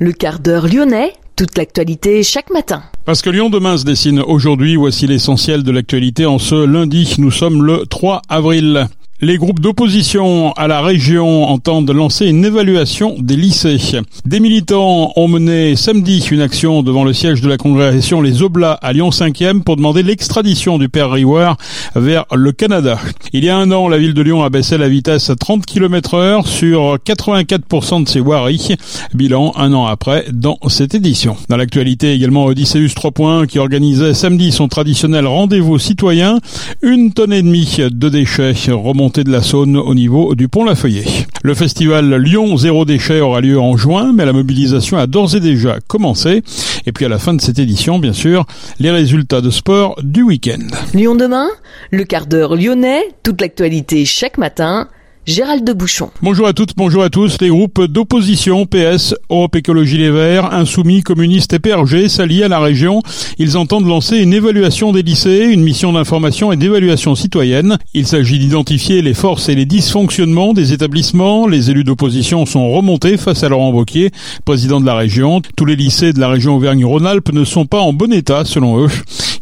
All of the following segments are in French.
Le quart d'heure lyonnais, toute l'actualité chaque matin. Parce que Lyon demain se dessine aujourd'hui, voici l'essentiel de l'actualité en ce lundi. Nous sommes le 3 avril. Les groupes d'opposition à la région entendent lancer une évaluation des lycées. Des militants ont mené samedi une action devant le siège de la congrégation Les Oblats à Lyon 5e pour demander l'extradition du père Riouard vers le Canada. Il y a un an, la ville de Lyon a baissé la vitesse à 30 km heure sur 84% de ses voiries. Bilan un an après dans cette édition. Dans l'actualité également, Odysseus 3 points qui organisait samedi son traditionnel rendez-vous citoyen. Une tonne et demie de déchets remontent de la Saône au niveau du pont Lafeuillet. Le festival Lyon Zéro Déchet aura lieu en juin, mais la mobilisation a d'ores et déjà commencé. Et puis à la fin de cette édition, bien sûr, les résultats de sport du week-end. Lyon demain, le quart d'heure lyonnais, toute l'actualité chaque matin Gérald de Bouchon. Bonjour à toutes, bonjour à tous. Les groupes d'opposition, PS, Europe Écologie Les Verts, Insoumis, Communistes et PRG s'allient à la région. Ils entendent lancer une évaluation des lycées, une mission d'information et d'évaluation citoyenne. Il s'agit d'identifier les forces et les dysfonctionnements des établissements. Les élus d'opposition sont remontés face à Laurent Wauquiez, président de la région. Tous les lycées de la région Auvergne-Rhône-Alpes ne sont pas en bon état, selon eux.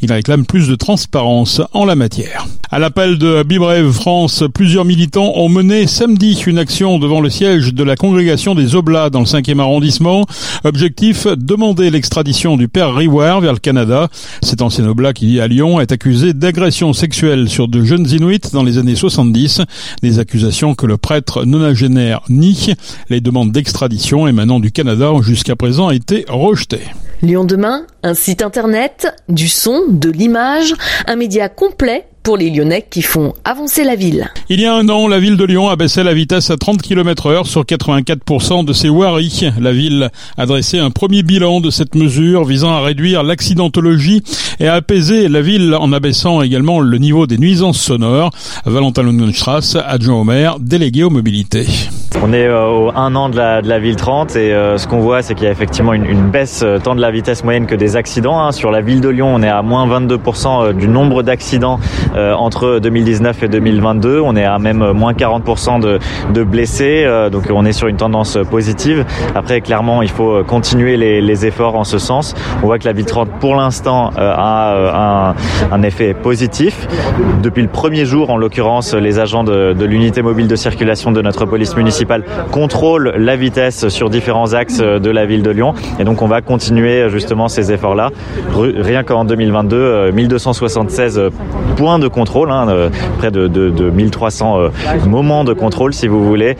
Ils réclament plus de transparence en la matière. À l'appel de Bibrève France, plusieurs militants ont mené samedi une action devant le siège de la congrégation des Oblats dans le 5e arrondissement. Objectif, demander l'extradition du père Riwar vers le Canada. Cet ancien Oblat qui vit à Lyon est accusé d'agression sexuelle sur de jeunes Inuits dans les années 70. Des accusations que le prêtre nonagénaire nie. Les demandes d'extradition émanant du Canada ont jusqu'à présent été rejetées. Lyon demain, un site internet, du son, de l'image, un média complet pour les Lyonnais qui font avancer la ville. Il y a un an, la ville de Lyon a baissé la vitesse à 30 km heure sur 84% de ses voiries. La ville a dressé un premier bilan de cette mesure visant à réduire l'accidentologie et à apaiser la ville en abaissant également le niveau des nuisances sonores. Valentin Lungenstrass, adjoint au maire, délégué aux mobilités. On est euh, au un an de la, de la ville 30 et euh, ce qu'on voit c'est qu'il y a effectivement une, une, baisse euh, tant de la vitesse moyenne que des accidents. Hein. Sur la ville de Lyon on est à moins 22% du nombre d'accidents entre 2019 et 2022. On est à même moins 40% de, blessés donc on est sur une tendance positive. Après clairement il faut continuer les, efforts en ce sens. On voit que la ville 30 pour l'instant a un, effet positif. Depuis le premier jour en l'occurrence les agents de, de l'unité mobile de circulation de notre police municipale contrôle la vitesse sur différents axes de la ville de Lyon. Et donc on va continuer justement ces efforts-là. Rien qu'en 2022, 1276 euh, points de contrôle, hein, euh, près de, de, de, 1300 euh, moments de contrôle, si vous voulez,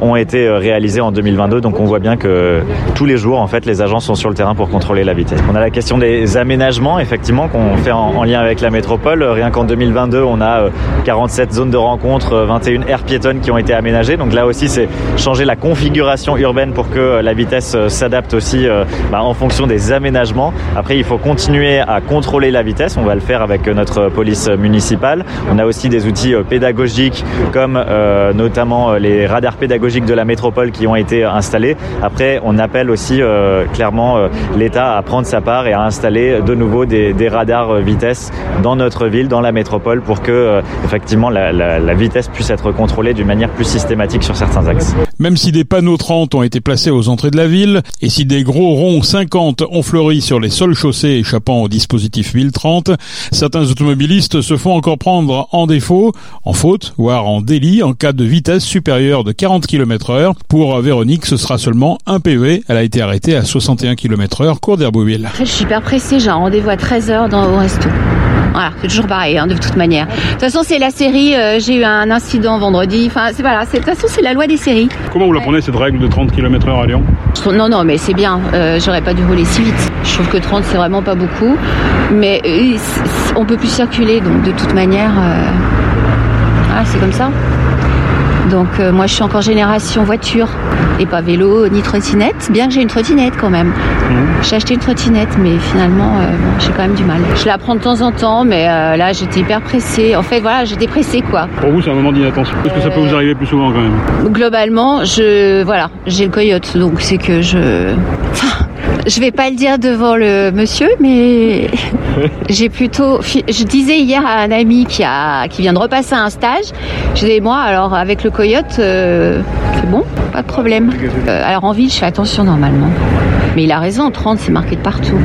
ont été réalisés en 2022. Donc on voit bien que tous les jours, en fait, les agents sont sur le terrain pour contrôler la vitesse. On a la question des aménagements, effectivement, qu'on fait en, en, lien avec la métropole. Rien qu'en 2022, on a 47 zones de rencontre, 21 aires piétonnes qui ont été aménagées. Donc là aussi, c'est changer la configuration urbaine pour que la vitesse euh, s'adapte aussi euh, bah, en fonction des aménagements. Après, il faut continuer à contrôler la vitesse. On va le faire avec notre police municipale. On a aussi des outils euh, pédagogiques comme euh, notamment les radars pédagogiques de la métropole qui ont été installés. Après, on appelle aussi euh, clairement l'État à prendre sa part et à installer de nouveau des, radars vitesse dans notre ville, dans la métropole, pour que effectivement la, vitesse puisse être contrôlée d'une manière plus systématique sur certains même si des panneaux 30 ont été placés aux entrées de la ville, et si des gros ronds 50 ont fleuri sur les sols chaussées échappant au dispositif ville 30, certains automobilistes se font encore prendre en défaut, en faute, voire en délit, en cas de vitesse supérieure de 40 km heure. Pour Véronique, ce sera seulement un PV. Elle a été arrêtée à 61 km heure, cours d'Herboville. Je suis hyper pressée, j'ai un rendez-vous à 13h dans au resto. Voilà, c'est toujours pareil, hein, de toute manière. De toute façon, c'est la série. Euh, j'ai eu un incident vendredi. Enfin, c'est voilà. De toute façon, c'est la loi des séries. Comment vous la prenez cette règle de 30 km/h à Lyon? Non, non, mais c'est bien. Euh, J'aurais pas dû rouler si vite. Je trouve que 30, c'est vraiment pas beaucoup. Mais euh, on peut plus circuler, donc de toute manière, euh... ah, c'est comme ça. Donc euh, moi je suis encore génération voiture et pas vélo ni trottinette, bien que j'ai une trottinette quand même. Mmh. J'ai acheté une trottinette mais finalement euh, bon, j'ai quand même du mal. Je la prends de temps en temps mais euh, là j'étais hyper pressée. En fait voilà j'étais pressée quoi. Pour vous c'est un moment d'inattention. Est-ce que ça peut vous arriver plus souvent quand même? Globalement je voilà j'ai le coyote donc c'est que je... Enfin, je vais pas le dire devant le monsieur, mais j'ai plutôt. Je disais hier à un ami qui a qui vient de repasser un stage. Je disais moi alors avec le coyote, euh, C'est bon Pas de problème. Euh, alors en ville, je fais attention normalement. Mais il a raison, 30 c'est marqué de partout.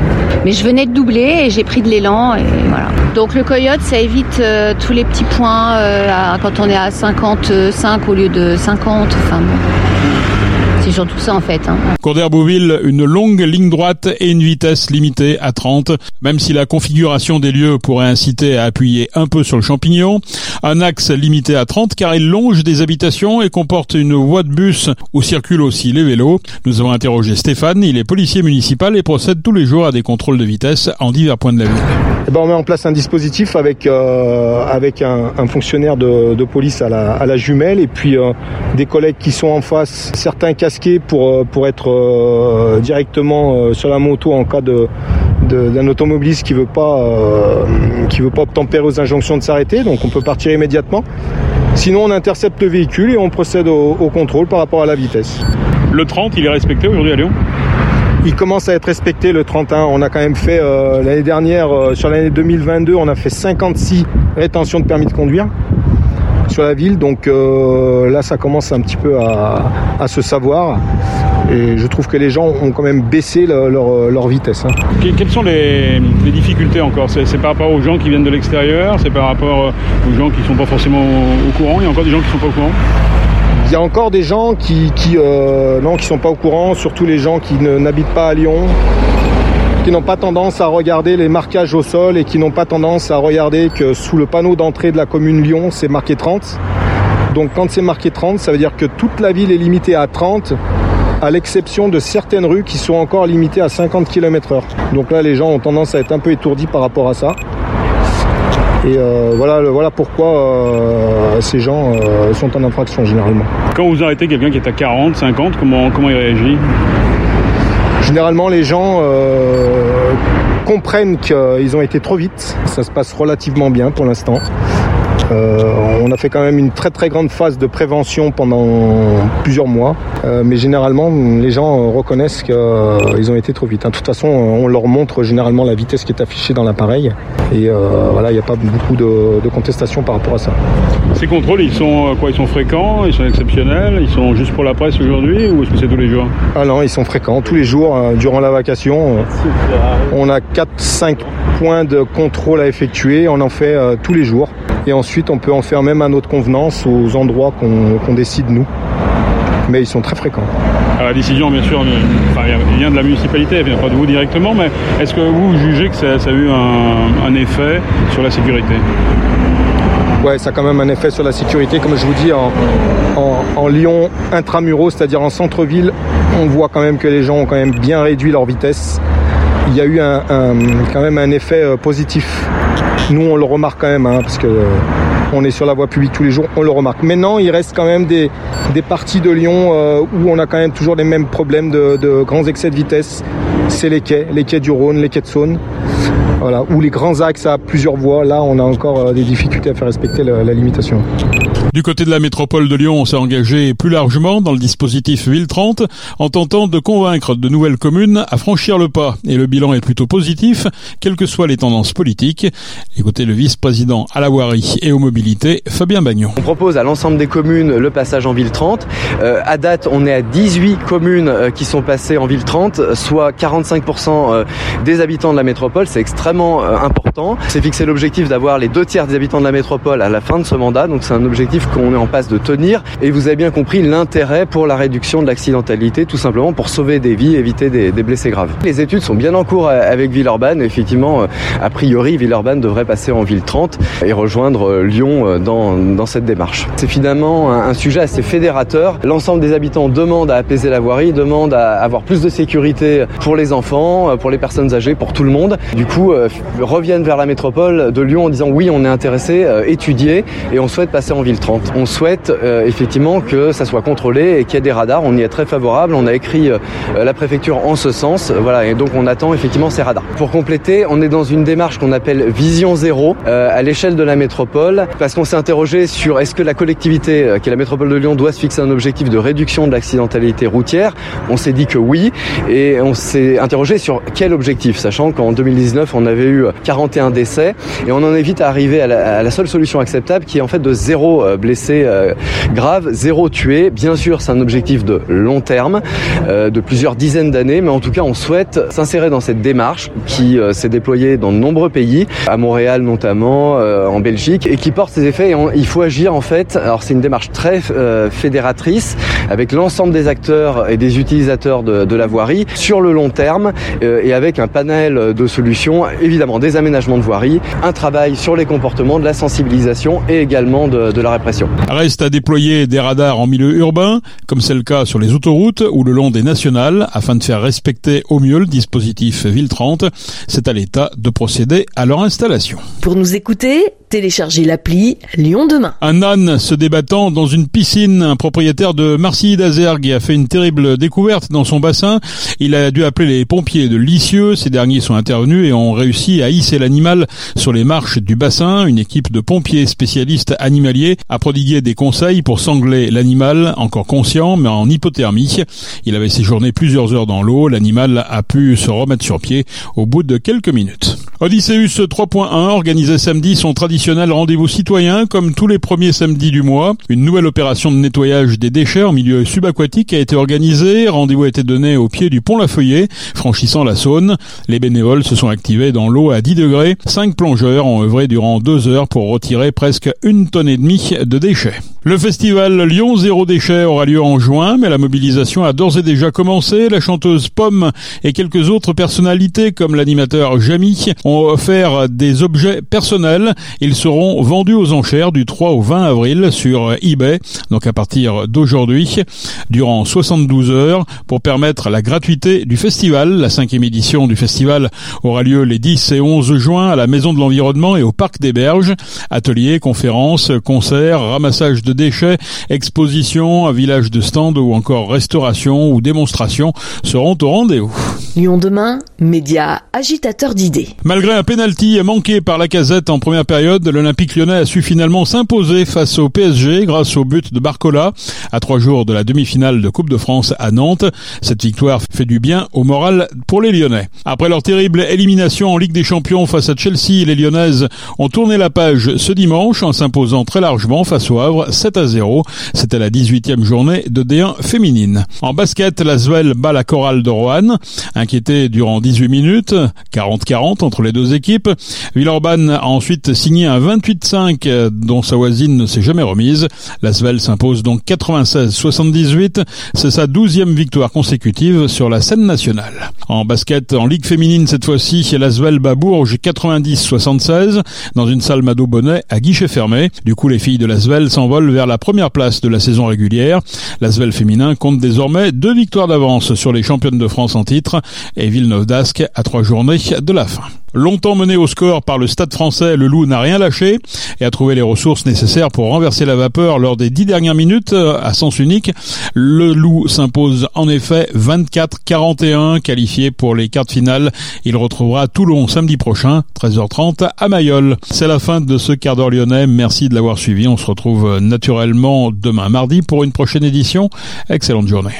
Mais je venais de doubler et j'ai pris de l'élan et voilà. Donc le coyote, ça évite euh, tous les petits points quand on est à 55 au lieu de 50. Enfin c'est surtout ça en fait. Hein. D'Herbouville, une longue ligne droite et une vitesse limitée à 30. Même si la configuration des lieux pourrait inciter à appuyer un peu sur le champignon, un axe limité à 30 car il longe des habitations et comporte une voie de bus où circulent aussi les vélos. Nous avons interrogé Stéphane, il est policier municipal et procède tous les jours à des contrôles de vitesse en divers points de la ville. Eh ben, on met en place un dispositif avec euh, avec un, un fonctionnaire de, de, police à la, à la jumelle et puis euh, des collègues qui sont en face, certains pour euh, pour être euh, directement euh, sur la moto en cas de d'un automobiliste qui veut pas qui veut pas obtempérer aux injonctions de s'arrêter, donc on peut partir immédiatement. Sinon, on intercepte le véhicule et on procède au, au contrôle par rapport à la vitesse. Le 30, il est respecté aujourd'hui à Lyon? Il commence à être respecté le 31. On a quand même fait euh, l'année dernière, euh, sur l'année 2022, on a fait 56 rétentions de permis de conduire sur la ville. Donc euh, là, ça commence un petit peu à, à, se savoir. Et je trouve que les gens ont quand même baissé leur, leur, leur vitesse. Hein. Quelles sont les, les difficultés encore? C'est par rapport aux gens qui viennent de l'extérieur? C'est par rapport aux gens qui ne sont pas forcément au courant? Il y a encore des gens qui ne sont pas au courant? Il y a encore des gens qui qui euh, non qui sont pas au courant, surtout les gens qui n'habitent pas à Lyon, qui n'ont pas tendance à regarder les marquages au sol et qui n'ont pas tendance à regarder que sous le panneau d'entrée de la commune Lyon, c'est marqué 30. Donc quand c'est marqué 30, ça veut dire que toute la ville est limitée à 30 à l'exception de certaines rues qui sont encore limitées à 50 km heure. Donc là, les gens ont tendance à être un peu étourdis par rapport à ça. Et euh, voilà, voilà pourquoi euh, ces gens euh, sont en infraction généralement. Quand vous arrêtez quelqu'un qui est à 40, 50, comment, comment il réagit? Généralement, les gens comprennent qu'ils ont été trop vite. Ça se passe relativement bien pour l'instant. Euh, on a fait quand même une très très grande phase de prévention pendant plusieurs mois, euh, mais généralement les gens reconnaissent qu'ils ont été trop vite. Hein. De toute façon, on leur montre généralement la vitesse qui est affichée dans l'appareil, et euh, voilà, il n'y a pas beaucoup de, de contestation par rapport à ça. Ces contrôles, ils sont quoi Ils sont fréquents? Ils sont exceptionnels? Ils sont juste pour la presse aujourd'hui ou est-ce que c'est tous les jours? Ah non, ils sont fréquents tous les jours durant la vacation. On a 4-5 points de contrôle à effectuer. On en fait tous les jours. Et ensuite, on peut en faire même à notre convenance aux endroits qu'on qu décide nous. Mais ils sont très fréquents. Alors, la décision, bien sûr, enfin, vient de la municipalité, elle vient pas de vous directement, mais est-ce que vous jugez que ça, ça a eu un, un, effet sur la sécurité? Ouais, ça a quand même un effet sur la sécurité. Comme je vous dis, en, en, en Lyon intramuros, c'est-à-dire en centre-ville, on voit quand même que les gens ont quand même bien réduit leur vitesse. Il y a eu un, un, quand même un effet euh, positif nous, on le remarque quand même, hein, parce que euh, on est sur la voie publique tous les jours, on le remarque. Maintenant, il reste quand même des, des parties de Lyon euh, où on a quand même toujours les mêmes problèmes de, grands excès de vitesse. C'est les quais, les quais du Rhône, les quais de Saône. Voilà, les grands axes à plusieurs voies, là on a encore euh, des difficultés à faire respecter la limitation. Du côté de la métropole de Lyon, on s'est engagé plus largement dans le dispositif Ville 30 en tentant de convaincre de nouvelles communes à franchir le pas. Et le bilan est plutôt positif, quelles que soient les tendances politiques. Écoutez le vice-président à la voirie et aux mobilités, Fabien Bagnon. On propose à l'ensemble des communes le passage en Ville 30. Euh, à date, on est à 18 communes euh, qui sont passées en Ville 30, soit 45% euh, des habitants de la métropole. C'est extrêmement euh, important. C'est fixé l'objectif d'avoir les deux tiers des habitants de la métropole à la fin de ce mandat. Donc c'est un objectif qu'on est en passe de tenir. Et vous avez bien compris l'intérêt pour la réduction de l'accidentalité, tout simplement pour sauver des vies, éviter des, blessés graves. Les études sont bien en cours avec Villeurbanne. Effectivement, a priori, Villeurbanne devrait passer en ville 30 et rejoindre Lyon dans, cette démarche. C'est finalement un, un sujet assez fédérateur. L'ensemble des habitants demandent à apaiser la voirie, demandent à avoir plus de sécurité pour les enfants, pour les personnes âgées, pour tout le monde. Du coup, euh, reviennent vers la métropole de Lyon en disant oui, on est intéressé, euh, étudier et on souhaite passer en ville 30. On souhaite euh, effectivement que ça soit contrôlé et qu'il y ait des radars. On y est très favorable. On a écrit euh, la préfecture en ce sens. Voilà, et donc on attend effectivement ces radars. Pour compléter, on est dans une démarche qu'on appelle Vision Zéro euh, à l'échelle de la métropole parce qu'on s'est interrogé sur est-ce que la collectivité, qui est la métropole de Lyon, doit se fixer un objectif de réduction de l'accidentalité routière. On s'est dit que oui et on s'est interrogé sur quel objectif, sachant qu'en 2019 on avait eu 41 décès et on en est vite à arriver à la, à la seule solution acceptable qui est en fait de zéro zéro blessé grave, zéro tué. Bien sûr, c'est un objectif de long terme, de plusieurs dizaines d'années, mais en tout cas, on souhaite s'insérer dans cette démarche qui s'est déployée dans de nombreux pays, à Montréal notamment, en Belgique, et qui porte ses effets. Et il faut agir en fait. Alors c'est une démarche très fédératrice avec l'ensemble des acteurs et des utilisateurs de, de la voirie sur le long terme et avec un panel de solutions, évidemment des aménagements de voirie, un travail sur les comportements, de la sensibilisation et également de, de la répression. Reste à déployer des radars en milieu urbain, comme c'est le cas sur les autoroutes ou le long des nationales, afin de faire respecter au mieux le dispositif Ville 30. C'est à l'État de procéder à leur installation. Pour nous écouter, téléchargez l'appli Lyon demain. Un âne se débattant dans une piscine, un propriétaire de Marcilly d'Azergue a fait une terrible découverte dans son bassin. Il a dû appeler les pompiers de Lisieux. Ces derniers sont intervenus et ont réussi à hisser l'animal sur les marches du bassin. Une équipe de pompiers spécialistes animaliers a prodigué des conseils pour sangler l'animal, encore conscient mais en hypothermie. Il avait séjourné plusieurs heures dans l'eau. L'animal a pu se remettre sur pied au bout de quelques minutes. Odysseus 3.1 organisait samedi son traditionnel rendez-vous citoyen comme tous les premiers samedis du mois. Une nouvelle opération de nettoyage des déchets en milieu subaquatique a été organisée. Rendez-vous a été donné au pied du pont Lafeuillet, franchissant la Saône. Les bénévoles se sont activés dans l'eau à 10 degrés. Cinq plongeurs ont œuvré durant deux heures pour retirer presque une tonne et demie de déchets. Le festival Lyon Zéro Déchet aura lieu en juin, mais la mobilisation a d'ores et déjà commencé. La chanteuse Pomme et quelques autres personnalités comme l'animateur Jamie ont offert des objets personnels. Ils seront vendus aux enchères du 3 au 20 avril sur eBay, donc à partir d'aujourd'hui, durant 72 heures, pour permettre la gratuité du festival. La cinquième édition du festival aura lieu les 10 et 11 juin à la Maison de l'Environnement et au Parc des Berges. Ateliers, conférences, concerts, ramassage de déchets, expositions, un village de stand ou encore restauration ou démonstration seront au rendez-vous. Lyon demain, média agitateur d'idées. Malgré un penalty manqué par la casette en première période, l'Olympique lyonnais a su finalement s'imposer face au PSG grâce au but de Barcola à trois jours de la demi-finale de Coupe de France à Nantes. Cette victoire fait du bien au moral pour les Lyonnais. Après leur terrible élimination en Ligue des Champions face à Chelsea, les Lyonnaises ont tourné la page ce dimanche en s'imposant très largement face au Havre 7 à 0. C'était la 18e journée de D1 féminine. En basket, la Zouel bat la chorale de Roanne, inquiété durant 18 minutes, 40-40 entre les deux équipes. Villeurbanne a ensuite signé un 28-5 dont sa voisine ne s'est jamais remise. La Svel s'impose donc 96-78. C'est sa douzième victoire consécutive sur la scène nationale. En basket, en Ligue féminine cette fois-ci, Svel bat Bourges 90-76 dans une salle Mado Bonnet à guichet fermé. Du coup, les filles de Svel s'envolent vers la première place de la saison régulière. Svel féminin compte désormais deux victoires d'avance sur les championnes de France en titre et Villeneuve d'Ascq à trois journées de la fin. Longtemps mené au score par le Stade français, le Loup n'a rien lâché et a trouvé les ressources nécessaires pour renverser la vapeur lors des dix dernières minutes euh, à sens unique. Le Loup s'impose en effet 24-41, qualifié pour les quarts de finale. Il retrouvera Toulon samedi prochain, 13h30 à Mayol. C'est la fin de ce quart d'heure lyonnais. Merci de l'avoir suivi. On se retrouve naturellement demain mardi pour une prochaine édition. Excellente journée.